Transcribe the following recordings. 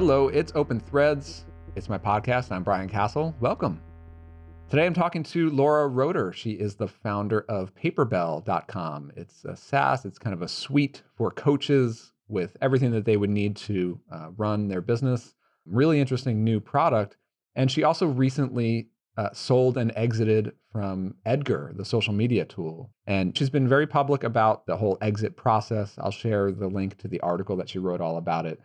Hello, it's Open Threads. It's my podcast. I'm Brian Casel. Welcome. Today I'm talking to Laura Roeder. She is the founder of paperbell.com. It's a SaaS, it's kind of a suite for coaches with everything that they would need to uh, run their business. Really interesting new product. And she also recently uh, sold and exited from Edgar, the social media tool. And she's been very public about the whole exit process. I'll share the link to the article that she wrote all about it.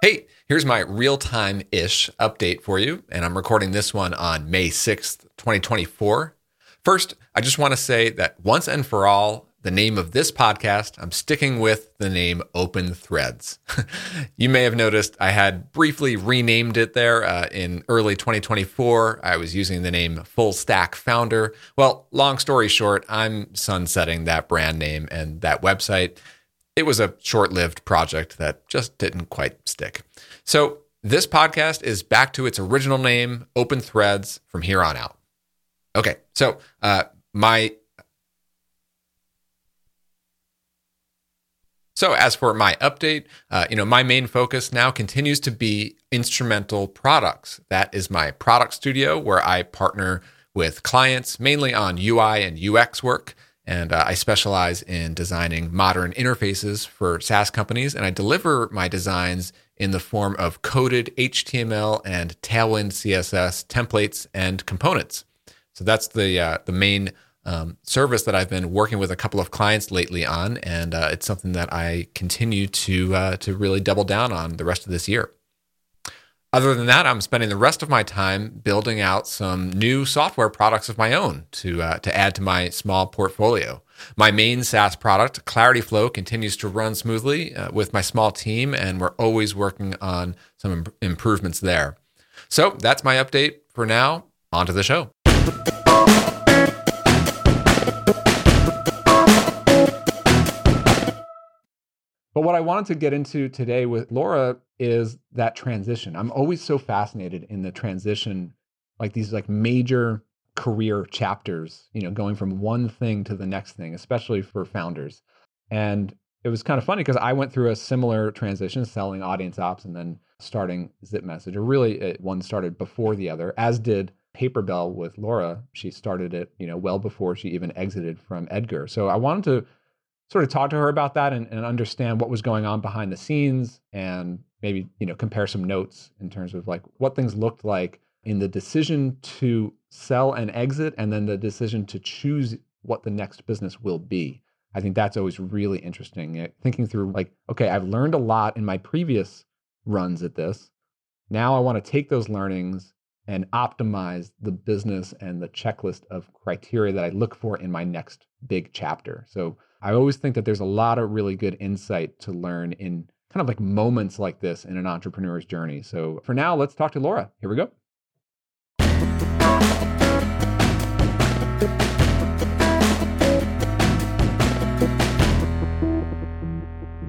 Hey, here's my real time ish update for you. And I'm recording this one on May 6th, 2024. First, I just want to say that once and for all, the name of this podcast, I'm sticking with the name Open Threads. you may have noticed I had briefly renamed it there uh, in early 2024. I was using the name Full Stack Founder. Well, long story short, I'm sunsetting that brand name and that website. It was a short lived project that just didn't quite stick. So, this podcast is back to its original name, Open Threads, from here on out. Okay, so uh, my So, as for my update, uh, you know, my main focus now continues to be instrumental products. That is my product studio where I partner with clients mainly on UI and UX work. And uh, I specialize in designing modern interfaces for SaaS companies. And I deliver my designs in the form of coded HTML and Tailwind CSS templates and components. So that's the uh, the main um, service that I've been working with a couple of clients lately on, and uh, it's something that I continue to uh, to really double down on the rest of this year. Other than that, I'm spending the rest of my time building out some new software products of my own to uh, to add to my small portfolio. My main SaaS product, Clarity Flow, continues to run smoothly uh, with my small team, and we're always working on some Im- improvements there. So that's my update for now. On to the show. But what I wanted to get into today with Laura is that transition. I'm always so fascinated in the transition, like these like major career chapters, you know, going from one thing to the next thing, especially for founders. And it was kind of funny because I went through a similar transition, selling audience ops and then starting ZipMessage. Or really, it, one started before the other, as did Paperbell with Laura. She started it, you know, well before she even exited from Edgar. So I wanted to sort of talk to her about that and, and understand what was going on behind the scenes and maybe you know compare some notes in terms of like what things looked like in the decision to sell and exit and then the decision to choose what the next business will be. I think that's always really interesting eh, thinking through like okay i've learned a lot in my previous runs at this. Now i want to take those learnings and optimize the business and the checklist of criteria that i look for in my next big chapter. So I always think that there's a lot of really good insight to learn in kind of like moments like this in an entrepreneur's journey. So for now, let's talk to Laura. Here we go.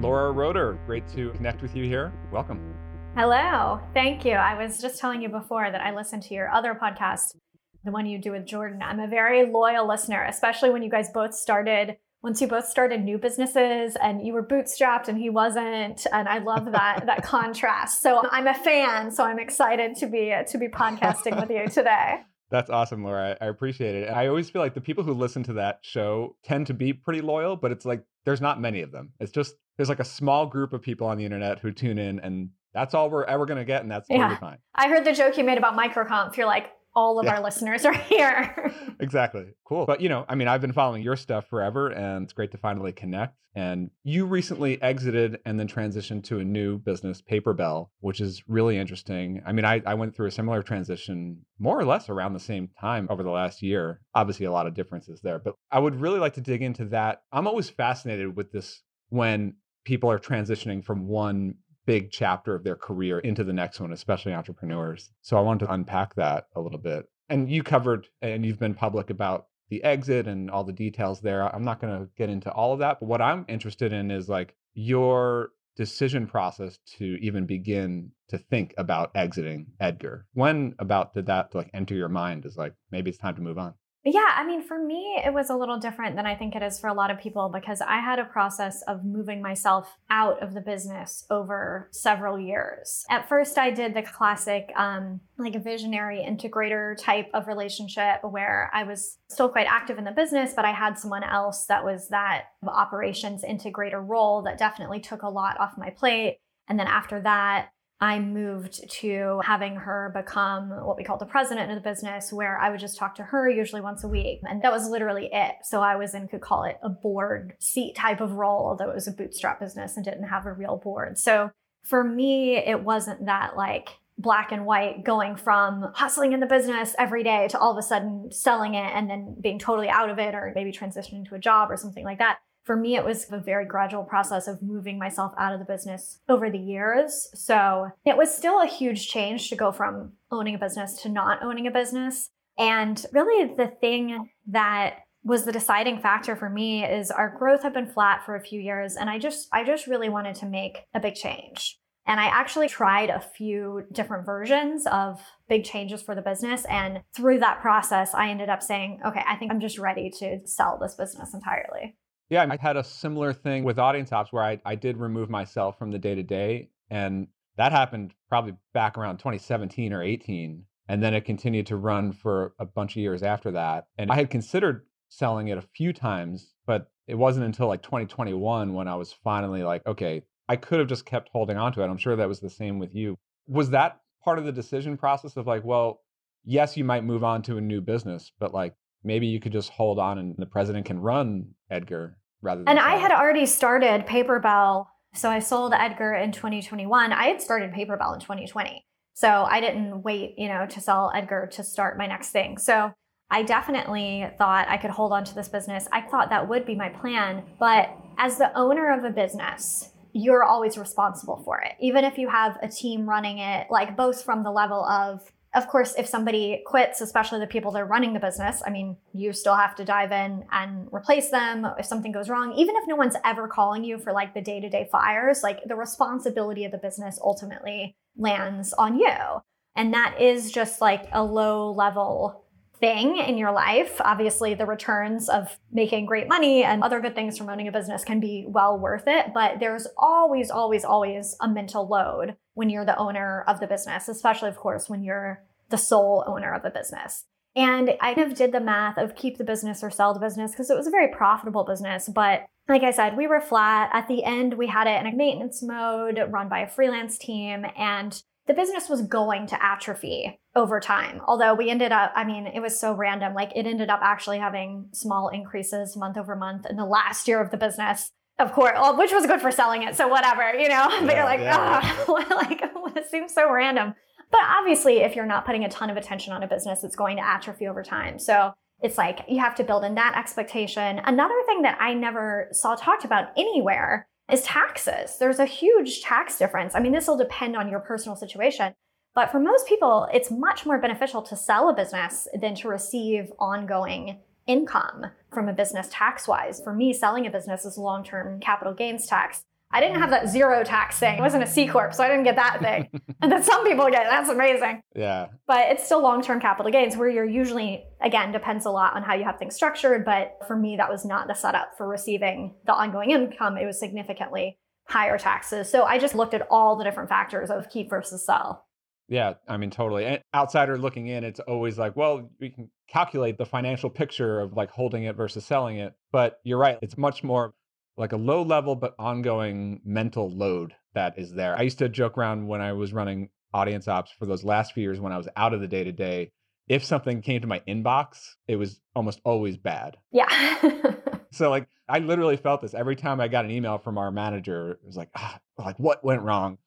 Laura Roeder, great to connect with you here. Welcome. Hello. Thank you. I was just telling you before that I listened to your other podcast, the one you do with Jordan. I'm a very loyal listener, especially when you guys both started once you both started new businesses and you were bootstrapped and he wasn't and i love that that contrast. So i'm a fan so i'm excited to be to be podcasting with you today. That's awesome laura. I appreciate it. I always feel like the people who listen to that show tend to be pretty loyal but it's like there's not many of them. It's just there's like a small group of people on the internet who tune in and that's all we're ever going to get and that's totally yeah. fine. I heard the joke you made about microconf you're like all of yeah. our listeners are here. exactly. Cool. But, you know, I mean, I've been following your stuff forever and it's great to finally connect. And you recently exited and then transitioned to a new business, Paperbell, which is really interesting. I mean, I, I went through a similar transition more or less around the same time over the last year. Obviously, a lot of differences there, but I would really like to dig into that. I'm always fascinated with this when people are transitioning from one big chapter of their career into the next one, especially entrepreneurs. So I wanted to unpack that a little bit. And you covered and you've been public about the exit and all the details there. I'm not going to get into all of that, but what I'm interested in is like your decision process to even begin to think about exiting Edgar. When about did that like enter your mind as like maybe it's time to move on? Yeah, I mean, for me, it was a little different than I think it is for a lot of people because I had a process of moving myself out of the business over several years. At first, I did the classic, um, like a visionary integrator type of relationship where I was still quite active in the business, but I had someone else that was that operations integrator role that definitely took a lot off my plate. And then after that, I moved to having her become what we call the president of the business, where I would just talk to her usually once a week. And that was literally it. So I was in, could call it a board seat type of role, although it was a bootstrap business and didn't have a real board. So for me, it wasn't that like black and white going from hustling in the business every day to all of a sudden selling it and then being totally out of it or maybe transitioning to a job or something like that for me, it was a very gradual process of moving myself out of the business over the years. So it was still a huge change to go from owning a business to not owning a business. And really, the thing that was the deciding factor for me is our growth had been flat for a few years and I just I just really wanted to make a big change. And I actually tried a few different versions of big changes for the business. And through that process, I ended up saying, okay, I think I'm just ready to sell this business entirely. Yeah, I had a similar thing with Audience Ops where I, I did remove myself from the day to day. And that happened probably back around 2017 or 18. And then it continued to run for a bunch of years after that. And I had considered selling it a few times, but it wasn't until like 2021 when I was finally like, okay, I could have just kept holding on to it. I'm sure that was the same with you. Was that part of the decision process of like, well, yes, you might move on to a new business, but like maybe you could just hold on and the president can run Edgar rather And I had already started Paperbell. So I sold Edgar in 2021. I had started Paperbell in 2020. So I didn't wait, you know, to sell Edgar to start my next thing. So I definitely thought I could hold on to this business. I thought that would be my plan. But as the owner of a business, you're always responsible for it. Even if you have a team running it, like both from the level of of course, if somebody quits, especially the people that are running the business, I mean, you still have to dive in and replace them if something goes wrong. Even if no one's ever calling you for like the day to day fires, like the responsibility of the business ultimately lands on you. And that is just like a low level thing in your life. Obviously, the returns of making great money and other good things from owning a business can be well worth it, but there's always, always, always a mental load when you're the owner of the business, especially, of course, when you're the sole owner of a business. And I kind of did the math of keep the business or sell the business because it was a very profitable business. But like I said, we were flat. At the end, we had it in a maintenance mode run by a freelance team. And the business was going to atrophy over time. Although we ended up, I mean, it was so random. Like it ended up actually having small increases month over month in the last year of the business. Of course, well, which was good for selling it. So whatever, you know, yeah, but you're like, yeah, oh, like it seems so random. But obviously, if you're not putting a ton of attention on a business, it's going to atrophy over time. So it's like you have to build in that expectation. Another thing that I never saw talked about anywhere is taxes. There's a huge tax difference. I mean, this will depend on your personal situation. But for most people, it's much more beneficial to sell a business than to receive ongoing income from a business tax wise. For me, selling a business is long term capital gains tax. I didn't have that zero tax thing. It wasn't a C corp, so I didn't get that thing. and that some people get. That's amazing. Yeah. But it's still long-term capital gains where you're usually again depends a lot on how you have things structured, but for me that was not the setup for receiving the ongoing income. It was significantly higher taxes. So I just looked at all the different factors of keep versus sell. Yeah, I mean totally. And outsider looking in, it's always like, well, we can calculate the financial picture of like holding it versus selling it, but you're right. It's much more like a low level but ongoing mental load that is there. I used to joke around when I was running audience ops for those last few years when I was out of the day to day. If something came to my inbox, it was almost always bad. Yeah. so like I literally felt this every time I got an email from our manager. It was like, ah, like what went wrong?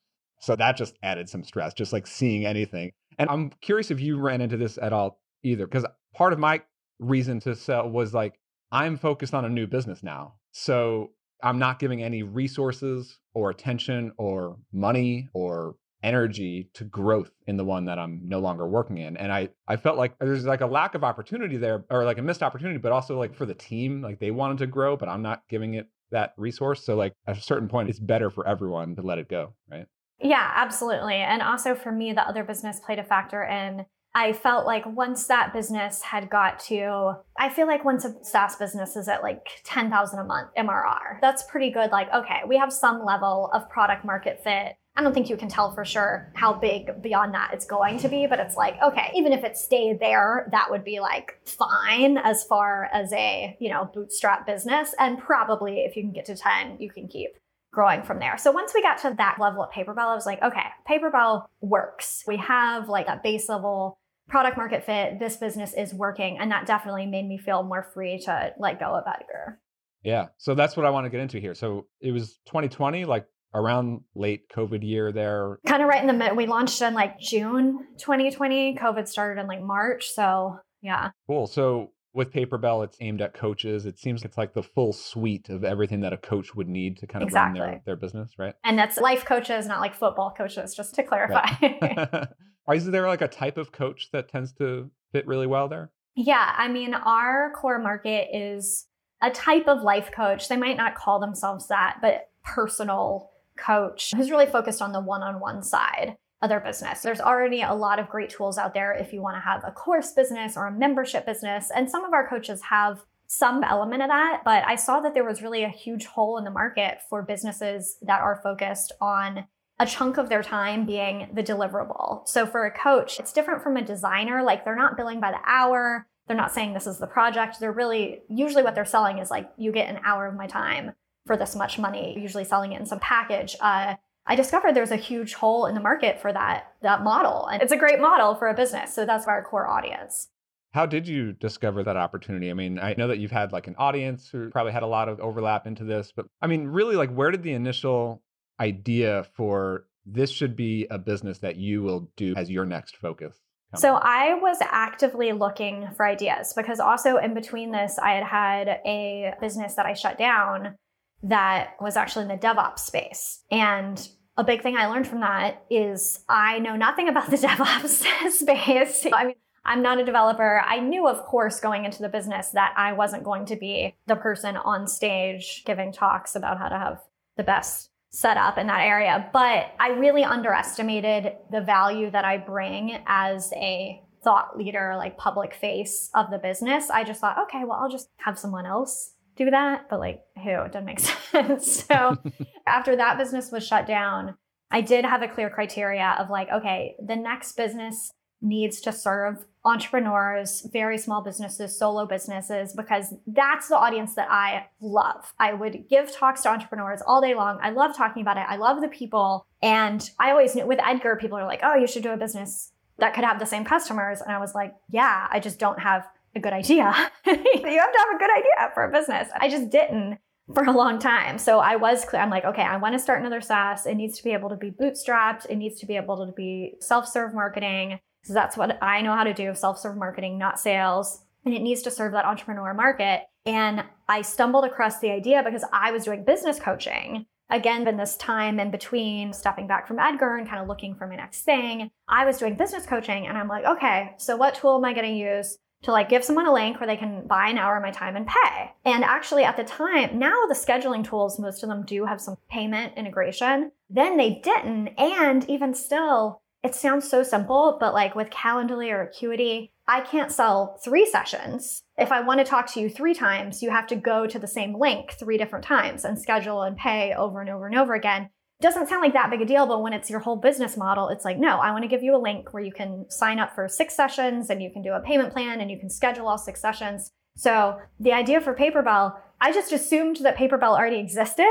So that just added some stress, just like seeing anything. And I'm curious if you ran into this at all either, because part of my reason to sell was like I'm focused on a new business now. So I'm not giving any resources or attention or money or energy to growth in the one that I'm no longer working in. And I, I felt like there's like a lack of opportunity there or like a missed opportunity, but also like for the team, like they wanted to grow, but I'm not giving it that resource. So like at a certain point, it's better for everyone to let it go. Right. Yeah, absolutely. And also for me, the other business played a factor in I felt like once that business had got to, I feel like once a SaaS business is at like 10,000 a month MRR, that's pretty good. Like, okay, we have some level of product market fit. I don't think you can tell for sure how big beyond that it's going to be, but it's like, okay, even if it stayed there, that would be like fine as far as a, you know, bootstrap business. And probably if you can get to 10, you can keep growing from there. So once we got to that level at Paperbell, I was like, okay, Paperbell works. We have like a base level product market fit. This business is working. And that definitely made me feel more free to let go of Edgar. Yeah. So that's what I want to get into here. So it was 2020, like around late COVID year there. Kind of right in the middle. We launched in like June 2020. COVID started in like March. So yeah. Cool. So with Paperbell, it's aimed at coaches. It seems it's like the full suite of everything that a coach would need to kind of exactly. run their, their business, right? And that's life coaches, not like football coaches, just to clarify. Right. Is there like a type of coach that tends to fit really well there? Yeah. I mean, our core market is a type of life coach. They might not call themselves that, but personal coach who's really focused on the one on one side of their business. There's already a lot of great tools out there if you want to have a course business or a membership business. And some of our coaches have some element of that, but I saw that there was really a huge hole in the market for businesses that are focused on a chunk of their time being the deliverable. So for a coach, it's different from a designer. Like they're not billing by the hour. They're not saying this is the project. They're really, usually what they're selling is like, you get an hour of my time for this much money, usually selling it in some package. Uh, I discovered there's a huge hole in the market for that that model, and it's a great model for a business. So that's our core audience. How did you discover that opportunity? I mean, I know that you've had like an audience who probably had a lot of overlap into this, but I mean, really, like, where did the initial idea for this should be a business that you will do as your next focus? So I was actively looking for ideas because also in between this, I had had a business that I shut down that was actually in the DevOps space. And a big thing I learned from that is I know nothing about the DevOps space. I mean, I'm not a developer. I knew, of course, going into the business that I wasn't going to be the person on stage giving talks about how to have the best setup in that area. But I really underestimated the value that I bring as a thought leader, like public face of the business. I just thought, okay, well, I'll just have someone else do that, but like who? It doesn't make sense. so after that business was shut down, I did have a clear criteria of like, okay, the next business needs to serve entrepreneurs, very small businesses, solo businesses, because that's the audience that I love. I would give talks to entrepreneurs all day long. I love talking about it. I love the people. And I always knew with Edgar, people are like, oh, you should do a business that could have the same customers. And I was like, yeah, I just don't have a good idea. you have to have a good idea for a business. I just didn't for a long time. So I was clear. I'm like, okay, I want to start another SaaS. It needs to be able to be bootstrapped. It needs to be able to be self-serve marketing. So that's what I know how to do, self-serve marketing, not sales. And it needs to serve that entrepreneur market. And I stumbled across the idea because I was doing business coaching. Again, in this time in between stepping back from Edgar and kind of looking for my next thing, I was doing business coaching and I'm like, okay, so what tool am I going to use to like give someone a link where they can buy an hour of my time and pay. And actually at the time, now the scheduling tools, most of them do have some payment integration. Then they didn't. And even still, it sounds so simple, but like with Calendly or Acuity, I can't sell three sessions. If I want to talk to you three times, you have to go to the same link three different times and schedule and pay over and over and over again doesn't sound like that big a deal, but when it's your whole business model, it's like, no, I want to give you a link where you can sign up for six sessions and you can do a payment plan and you can schedule all six sessions. So the idea for Paperbell, I just assumed that Paperbell already existed.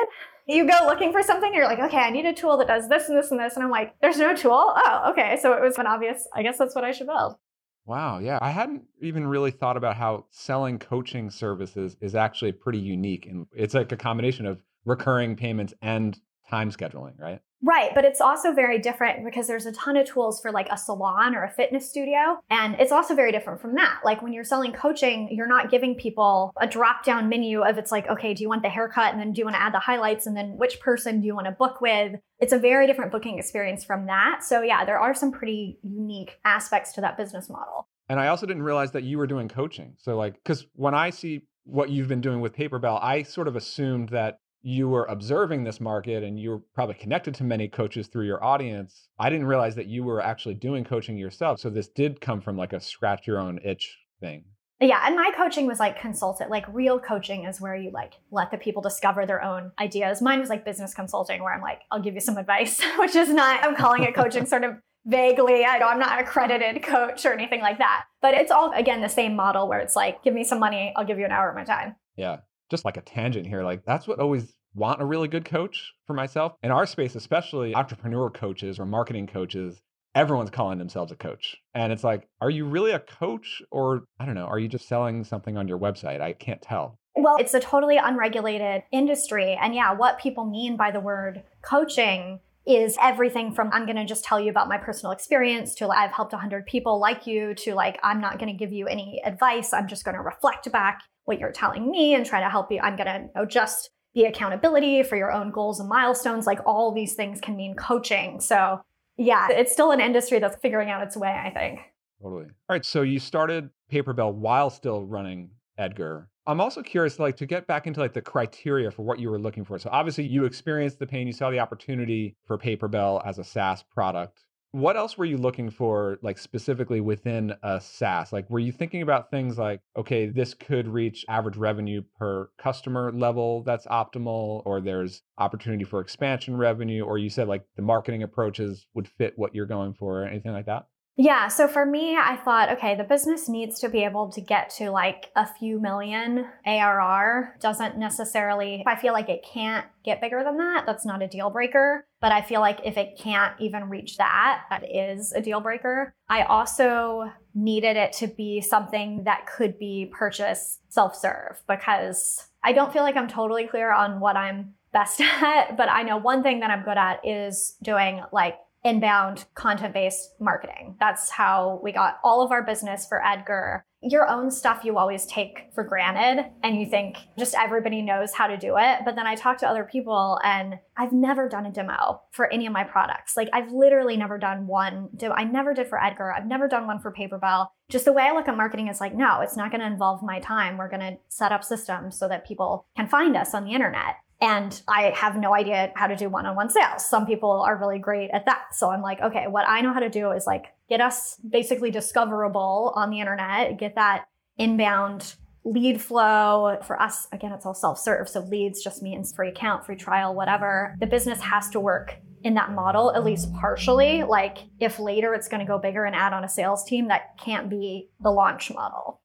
You go looking for something, you're like, okay, I need a tool that does this and this and this. And I'm like, there's no tool. Oh, okay. So it was an obvious, I guess that's what I should build. Wow. Yeah. I hadn't even really thought about how selling coaching services is actually pretty unique. And it's like a combination of recurring payments and time scheduling, right? Right, but it's also very different because there's a ton of tools for like a salon or a fitness studio. And it's also very different from that. Like when you're selling coaching, you're not giving people a drop down menu of it's like, okay, do you want the haircut? And then do you want to add the highlights? And then which person do you want to book with? It's a very different booking experience from that. So, yeah, there are some pretty unique aspects to that business model. And I also didn't realize that you were doing coaching. So, like, because when I see what you've been doing with Paperbell, I sort of assumed that you were observing this market and you were probably connected to many coaches through your audience. I didn't realize that you were actually doing coaching yourself. So this did come from like a scratch your own itch thing. Yeah, and my coaching was like consultant. Like real coaching is where you like let the people discover their own ideas. Mine was like business consulting where I'm like, I'll give you some advice, which is not I'm calling it coaching sort of vaguely. I know I'm not an accredited coach or anything like that. But it's all again the same model where it's like, give me some money, I'll give you an hour of my time. Yeah. Just like a tangent here, like that's what always want a really good coach for myself. In our space, especially entrepreneur coaches or marketing coaches, everyone's calling themselves a coach. And it's like, are you really a coach or I don't know, are you just selling something on your website? I can't tell. Well, it's a totally unregulated industry. And yeah, what people mean by the word coaching is everything from I'm going to just tell you about my personal experience to I've helped 100 people like you to like I'm not going to give you any advice. I'm just going to reflect back what you're telling me and try to help you. I'm going to you know, just be accountability for your own goals and milestones. Like all these things can mean coaching. So yeah, it's still an industry that's figuring out its way, I think. Totally. All right. So you started Paperbell while still running Edgar. I'm also curious, like, to get back into like the criteria for what you were looking for. So obviously, you experienced the pain, you saw the opportunity for Paperbell as a SaaS product. What else were you looking for, like specifically within a SaaS? Like, were you thinking about things like, okay, this could reach average revenue per customer level that's optimal, or there's opportunity for expansion revenue, or you said like the marketing approaches would fit what you're going for, or anything like that? Yeah. So for me, I thought, okay, the business needs to be able to get to like a few million ARR. Doesn't necessarily, I feel like it can't get bigger than that. That's not a deal breaker. But I feel like if it can't even reach that, that is a deal breaker. I also needed it to be something that could be purchased self serve because I don't feel like I'm totally clear on what I'm best at. But I know one thing that I'm good at is doing like inbound content based marketing. That's how we got all of our business for Edgar. Your own stuff you always take for granted and you think just everybody knows how to do it. But then I talk to other people and I've never done a demo for any of my products. Like I've literally never done one. Demo. I never did for Edgar. I've never done one for Paperbell. Just the way I look at marketing is like, no, it's not going to involve my time. We're going to set up systems so that people can find us on the internet. And I have no idea how to do one on one sales. Some people are really great at that. So I'm like, okay, what I know how to do is like get us basically discoverable on the internet, get that inbound lead flow. For us again it's all self-serve. So leads just means free account free trial whatever. The business has to work in that model at least partially. Like if later it's going to go bigger and add on a sales team that can't be the launch model.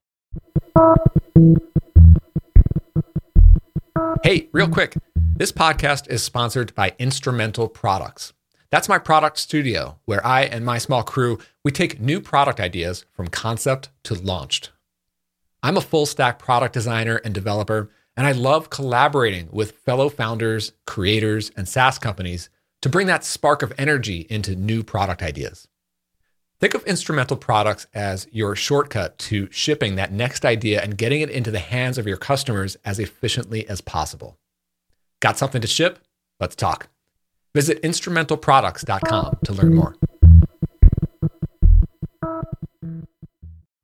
Hey real quick this podcast is sponsored by Instrumental Products. That's my product studio where I and my small crew, we take new product ideas from concept to launched. I'm a full stack product designer and developer, and I love collaborating with fellow founders, creators, and SaaS companies to bring that spark of energy into new product ideas. Think of instrumental products as your shortcut to shipping that next idea and getting it into the hands of your customers as efficiently as possible. Got something to ship? Let's talk. Visit instrumentalproducts.com to learn more.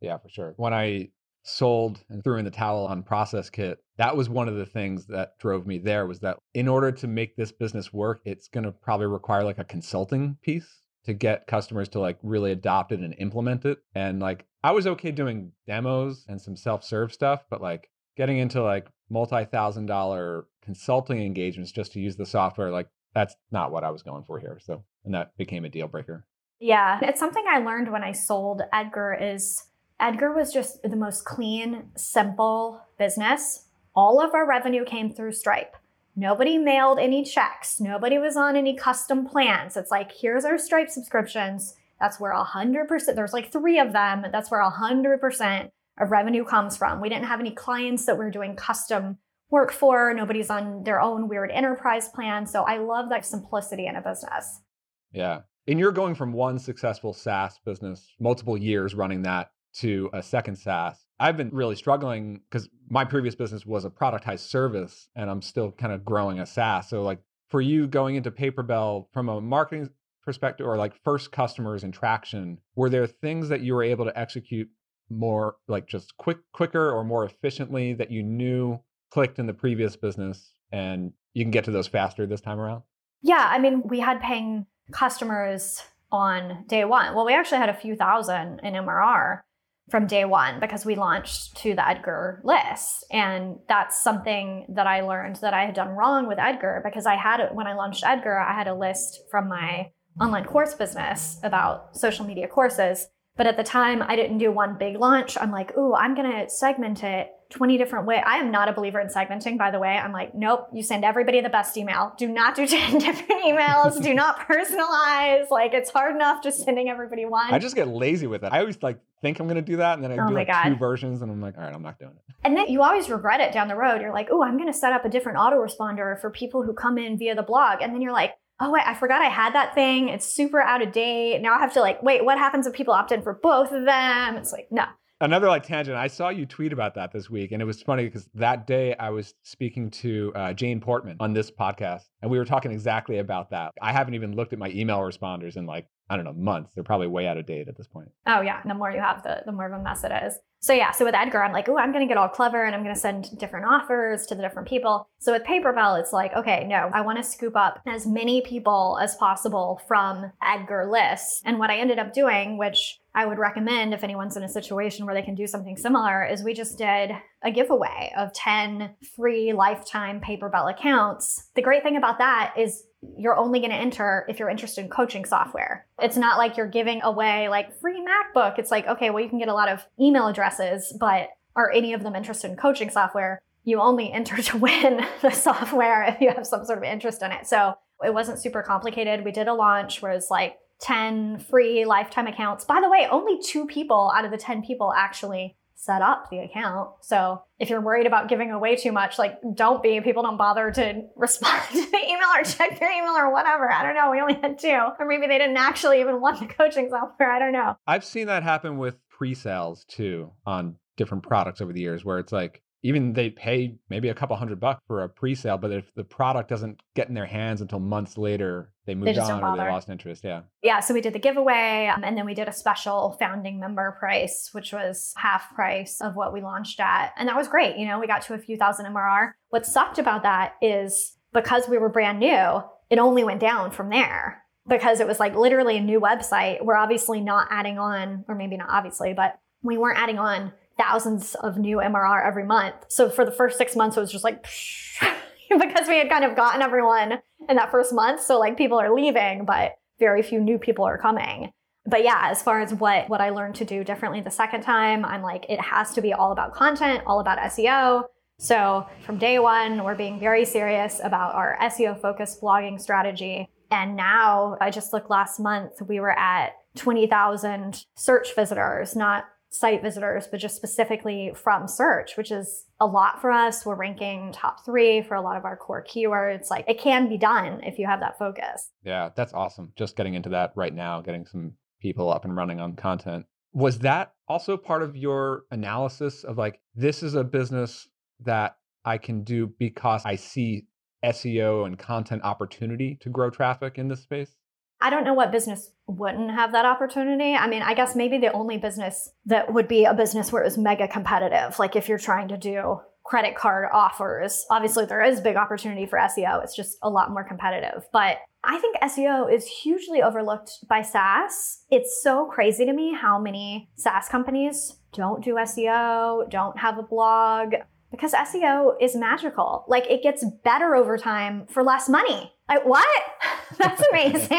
Yeah, for sure. When I sold and threw in the towel on process kit that was one of the things that drove me there was that in order to make this business work it's going to probably require like a consulting piece to get customers to like really adopt it and implement it and like i was okay doing demos and some self-serve stuff but like getting into like multi-thousand dollar consulting engagements just to use the software like that's not what i was going for here so and that became a deal breaker. Yeah it's something i learned when i sold edgar is edgar was just the most clean simple business. All of our revenue came through stripe. Nobody mailed any checks. Nobody was on any custom plans. It's like here's our stripe subscriptions. That's where 100% there's like three of them. That's where 100% of revenue comes from. We didn't have any clients that we're doing custom work for. Nobody's on their own weird enterprise plan. So I love that simplicity in a business. Yeah. And you're going from one successful SaaS business, multiple years running that, to a second SaaS. I've been really struggling because my previous business was a productized service and I'm still kind of growing a SaaS. So, like for you going into Paperbell from a marketing perspective or like first customers and traction, were there things that you were able to execute more like just quick quicker or more efficiently that you knew clicked in the previous business and you can get to those faster this time around? Yeah, I mean, we had paying customers on day one. Well, we actually had a few thousand in MRR from day one because we launched to the Edgar list. And that's something that I learned that I had done wrong with Edgar because I had, when I launched Edgar, I had a list from my online course business about social media courses. But at the time, I didn't do one big launch. I'm like, ooh, I'm going to segment it 20 different ways. I am not a believer in segmenting, by the way. I'm like, nope, you send everybody the best email. Do not do 10 different emails. do not personalize. Like, it's hard enough just sending everybody one. I just get lazy with it. I always like think I'm going to do that. And then I oh do like God. two versions and I'm like, all right, I'm not doing it. And then you always regret it down the road. You're like, oh, I'm going to set up a different autoresponder for people who come in via the blog. And then you're like, oh wait, I forgot I had that thing. It's super out of date. Now I have to like, wait, what happens if people opt in for both of them? It's like, no. Another like tangent. I saw you tweet about that this week, and it was funny because that day I was speaking to uh, Jane Portman on this podcast, and we were talking exactly about that. I haven't even looked at my email responders in like I don't know months. They're probably way out of date at this point. Oh yeah, the more you have, the the more of a mess it is. So yeah, so with Edgar, I'm like, oh, I'm gonna get all clever and I'm gonna send different offers to the different people. So with Paperbell, it's like, okay, no, I want to scoop up as many people as possible from Edgar lists. And what I ended up doing, which I would recommend if anyone's in a situation where they can do something similar, is we just did a giveaway of 10 free lifetime Paperbell accounts. The great thing about that is you're only going to enter if you're interested in coaching software. It's not like you're giving away like free MacBook. It's like, okay, well, you can get a lot of email addresses, but are any of them interested in coaching software? You only enter to win the software if you have some sort of interest in it. So it wasn't super complicated. We did a launch where it's like 10 free lifetime accounts. By the way, only two people out of the 10 people actually set up the account. So if you're worried about giving away too much, like don't be. People don't bother to respond to the email or check their email or whatever. I don't know. We only had two. Or maybe they didn't actually even want the coaching software. I don't know. I've seen that happen with pre-sales too on different products over the years where it's like even they pay maybe a couple hundred bucks for a pre-sale, but if the product doesn't get in their hands until months later, they moved on or they lost interest. Yeah. Yeah. So we did the giveaway um, and then we did a special founding member price, which was half price of what we launched at. And that was great. You know, we got to a few thousand MRR. What sucked about that is because we were brand new, it only went down from there because it was like literally a new website. We're obviously not adding on, or maybe not obviously, but we weren't adding on thousands of new MRR every month. So for the first six months, it was just like, because we had kind of gotten everyone in that first month. So like people are leaving, but very few new people are coming. But yeah, as far as what what I learned to do differently the second time, I'm like it has to be all about content, all about SEO. So from day one, we're being very serious about our SEO focused blogging strategy. And now I just looked last month, we were at 20,000 search visitors, not site visitors, but just specifically from search, which is a lot for us. We're ranking top three for a lot of our core keywords. Like it can be done if you have that focus. Yeah, that's awesome. Just getting into that right now, getting some people up and running on content. Was that also part of your analysis of like, this is a business that I can do because I see SEO and content opportunity to grow traffic in this space? I don't know what business wouldn't have that opportunity. I mean, I guess maybe the only business that would be a business where it was mega competitive, like if you're trying to do credit card offers, obviously there is big opportunity for SEO. It's just a lot more competitive. But I think SEO is hugely overlooked by SaaS. It's so crazy to me how many SaaS companies don't do SEO, don't have a blog, because SEO is magical. Like it gets better over time for less money. Like what? That's amazing.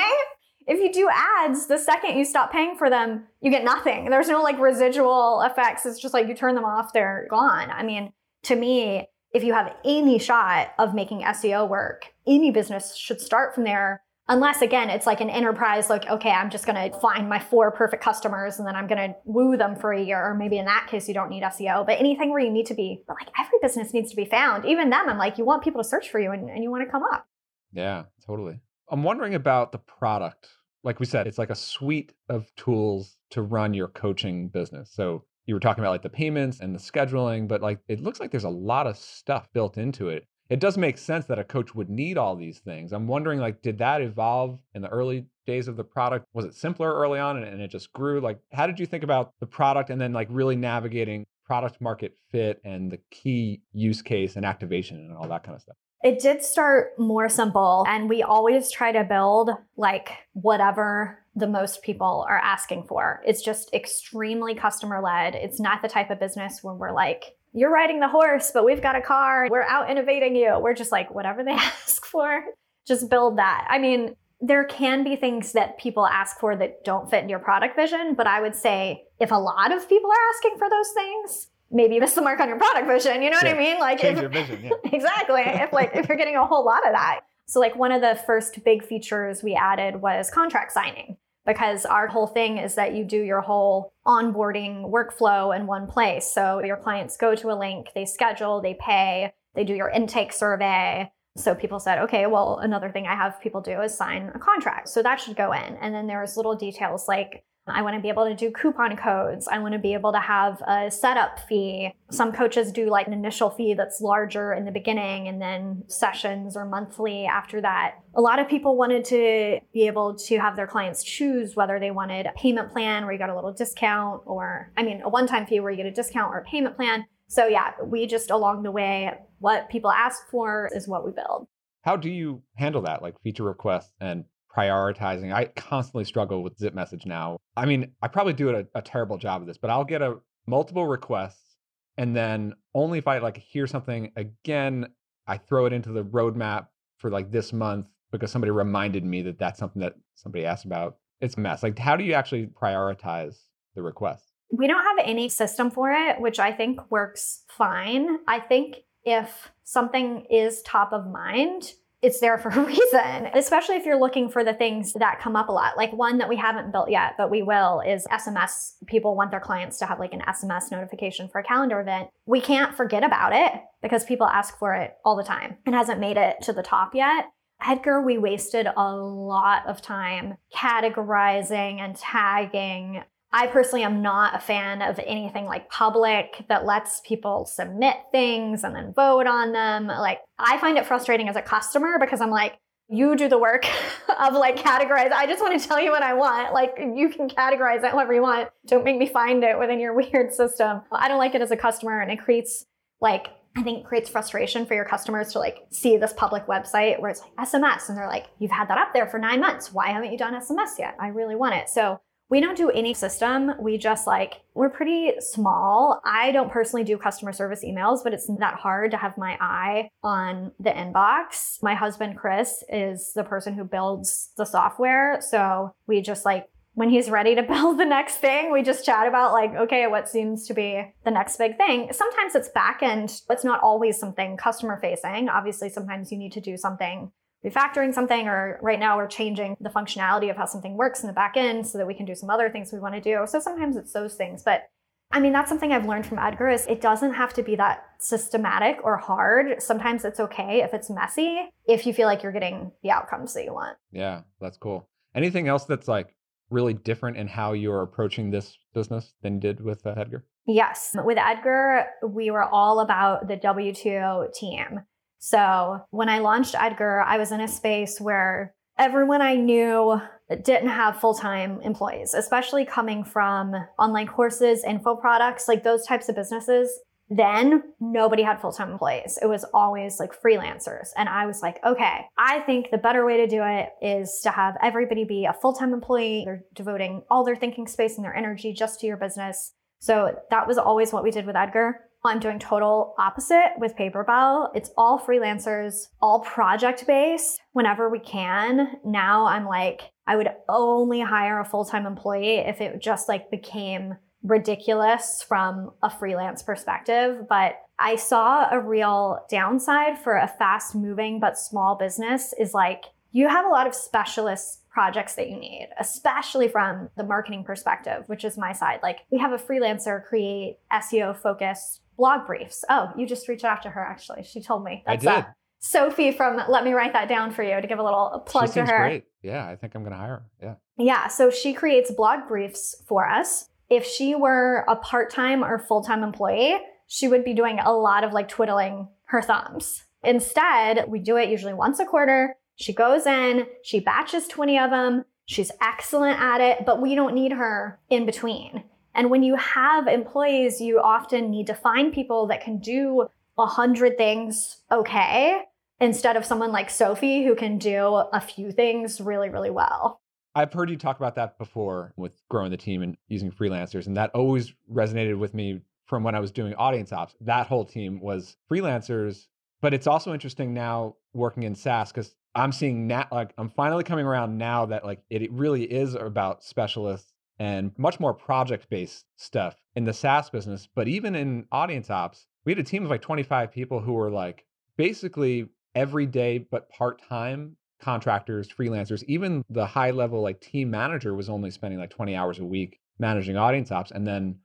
if you do ads, the second you stop paying for them, you get nothing. There's no like residual effects. It's just like you turn them off, they're gone. I mean, to me, if you have any shot of making SEO work, any business should start from there Unless again, it's like an enterprise, like, okay, I'm just going to find my four perfect customers and then I'm going to woo them for a year. Or maybe in that case, you don't need SEO, but anything where you need to be, but like every business needs to be found. Even them, I'm like, you want people to search for you and, and you want to come up. Yeah, totally. I'm wondering about the product. Like we said, it's like a suite of tools to run your coaching business. So you were talking about like the payments and the scheduling, but like it looks like there's a lot of stuff built into it it does make sense that a coach would need all these things. I'm wondering, like, did that evolve in the early days of the product? Was it simpler early on and, and it just grew? Like, how did you think about the product and then like really navigating product market fit and the key use case and activation and all that kind of stuff? It did start more simple, and we always try to build like whatever the most people are asking for. It's just extremely customer led. It's not the type of business where we're like, you're riding the horse, but we've got a car. We're out innovating you. We're just like, whatever they ask for, just build that. I mean, there can be things that people ask for that don't fit in your product vision, but I would say if a lot of people are asking for those things, maybe you miss the mark on your product vision. You know what I mean? Like Change if, your vision. Yeah. exactly. If like if you're getting a whole lot of that. So like one of the first big features we added was contract signing because our whole thing is that you do your whole onboarding workflow in one place. So your clients go to a link, they schedule, they pay, they do your intake survey. So people said, okay, well, another thing I have people do is sign a contract. So that should go in. And then there's little details like I want to be able to do coupon codes. I want to be able to have a setup fee. Some coaches do like an initial fee that's larger in the beginning and then sessions or monthly after that. A lot of people wanted to be able to have their clients choose whether they wanted a payment plan where you got a little discount or, I mean, a one time fee where you get a discount or a payment plan. So yeah, we just along the way, what people ask for is what we build. How do you handle that, like feature requests and prioritizing? I constantly struggle with ZipMessage now. I mean, I probably do a, a terrible job of this, but I'll get a multiple requests, and then only if I like hear something again, I throw it into the roadmap for like this month because somebody reminded me that that's something that somebody asked about. It's a mess. Like, how do you actually prioritize the requests? We don't have any system for it, which I think works fine. I think if something is top of mind, it's there for a reason, especially if you're looking for the things that come up a lot. Like one that we haven't built yet, but we will is SMS. People want their clients to have like an SMS notification for a calendar event. We can't forget about it because people ask for it all the time. It hasn't made it to the top yet. Edgar, we wasted a lot of time categorizing and tagging I personally am not a fan of anything like public that lets people submit things and then vote on them. Like, I find it frustrating as a customer because I'm like, you do the work of like categorize. I just want to tell you what I want. Like, you can categorize it however you want. Don't make me find it within your weird system. I don't like it as a customer, and it creates like, I think creates frustration for your customers to like see this public website where it's like SMS and they're like, you've had that up there for nine months. Why haven't you done SMS yet? I really want it. So we don't do any system. We just like, we're pretty small. I don't personally do customer service emails, but it's not hard to have my eye on the inbox. My husband, Chris, is the person who builds the software. So we just like, when he's ready to build the next thing, we just chat about like, okay, what seems to be the next big thing. Sometimes it's back end. It's not always something customer facing. Obviously, sometimes you need to do something refactoring something or right now we're changing the functionality of how something works in the back end so that we can do some other things we want to do. So sometimes it's those things, but I mean that's something I've learned from Edgar is it doesn't have to be that systematic or hard. Sometimes it's okay if it's messy if you feel like you're getting the outcomes that you want. Yeah, that's cool. Anything else that's like really different in how you're approaching this business than you did with uh, Edgar? Yes. With Edgar, we were all about the W2 team. So when I launched Edgar, I was in a space where everyone I knew didn't have full time employees, especially coming from online courses, info products, like those types of businesses. Then nobody had full time employees. It was always like freelancers. And I was like, okay, I think the better way to do it is to have everybody be a full time employee. They're devoting all their thinking space and their energy just to your business. So that was always what we did with Edgar. I'm doing total opposite with Paperbell. It's all freelancers, all project based whenever we can. Now I'm like, I would only hire a full time employee if it just like became ridiculous from a freelance perspective. But I saw a real downside for a fast moving but small business is like you have a lot of specialist projects that you need, especially from the marketing perspective, which is my side. Like we have a freelancer create SEO focused blog briefs. Oh, you just reached out to her actually. She told me. That's, uh, did. Sophie from Let Me Write That Down for You to give a little plug she to her. great. Yeah, I think I'm gonna hire her. Yeah. Yeah, so she creates blog briefs for us. If she were a part time or full time employee, she would be doing a lot of like twiddling her thumbs. Instead, we do it usually once a quarter. She goes in, she batches 20 of them. She's excellent at it, but we don't need her in between. And when you have employees, you often need to find people that can do a hundred things okay instead of someone like Sophie who can do a few things really, really well. I've heard you talk about that before with growing the team and using freelancers, and that always resonated with me from when I was doing audience ops. That whole team was freelancers, but it's also interesting now working in SaaS because I'm seeing now, like, I'm finally coming around now that like it really is about specialists and much more project based stuff in the SaaS business. But even in audience ops, we had a team of like 25 people who were like basically every day, but part time contractors, freelancers, even the high level like team manager was only spending like 20 hours a week managing audience ops and then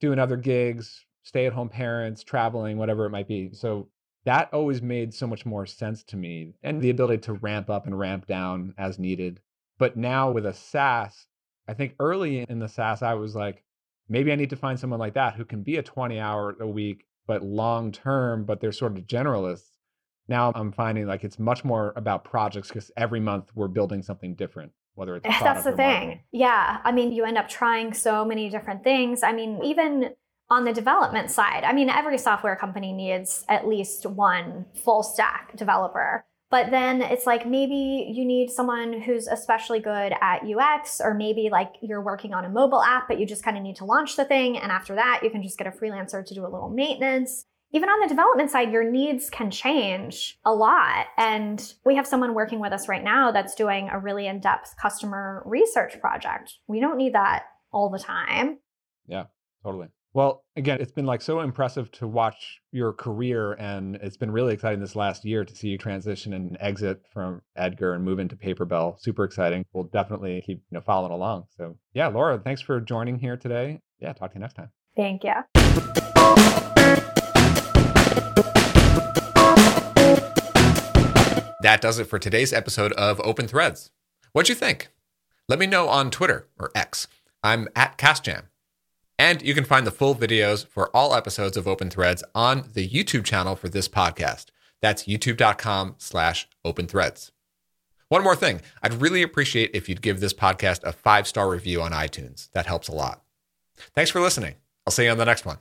doing other gigs, stay at home parents, traveling, whatever it might be. So that always made so much more sense to me and the ability to ramp up and ramp down as needed. But now with a SaaS, I think early in the SaaS, I was like, maybe I need to find someone like that who can be a 20 hour a week, but long term, but they're sort of generalists. Now I'm finding like it's much more about projects because every month we're building something different whether it's eh, that's the thing marketing. yeah i mean you end up trying so many different things. I mean even on the development side i mean every software company needs at least one full stack developer but then it's like maybe you need someone who's especially good at UX, or maybe like you're working on a mobile app, but you just kind of need to launch the thing. And after that, you can just get a freelancer to do a little maintenance even on the development side, your needs can change a lot. And we have someone working with us right now that's doing a really in depth customer research project. We don't need that all the time. Yeah, totally. Well, again, it's been like so impressive to watch your career, and it's been really exciting this last year to see you transition and exit from Edgar and move into Paperbell. Super exciting. We'll definitely keep you know following along. So yeah, Laura, thanks for joining here today. Yeah, talk to you next time. Thank you. That does it for today's episode of Open Threads. What'd you think? Let me know on Twitter or X. I'm at CasJam. And you can find the full videos for all episodes of Open Threads on the YouTube channel for this podcast. That's youtube.com slash open threads. One more thing. I'd really appreciate if you'd give this podcast a five star review on iTunes. That helps a lot. Thanks for listening. I'll see you on the next one.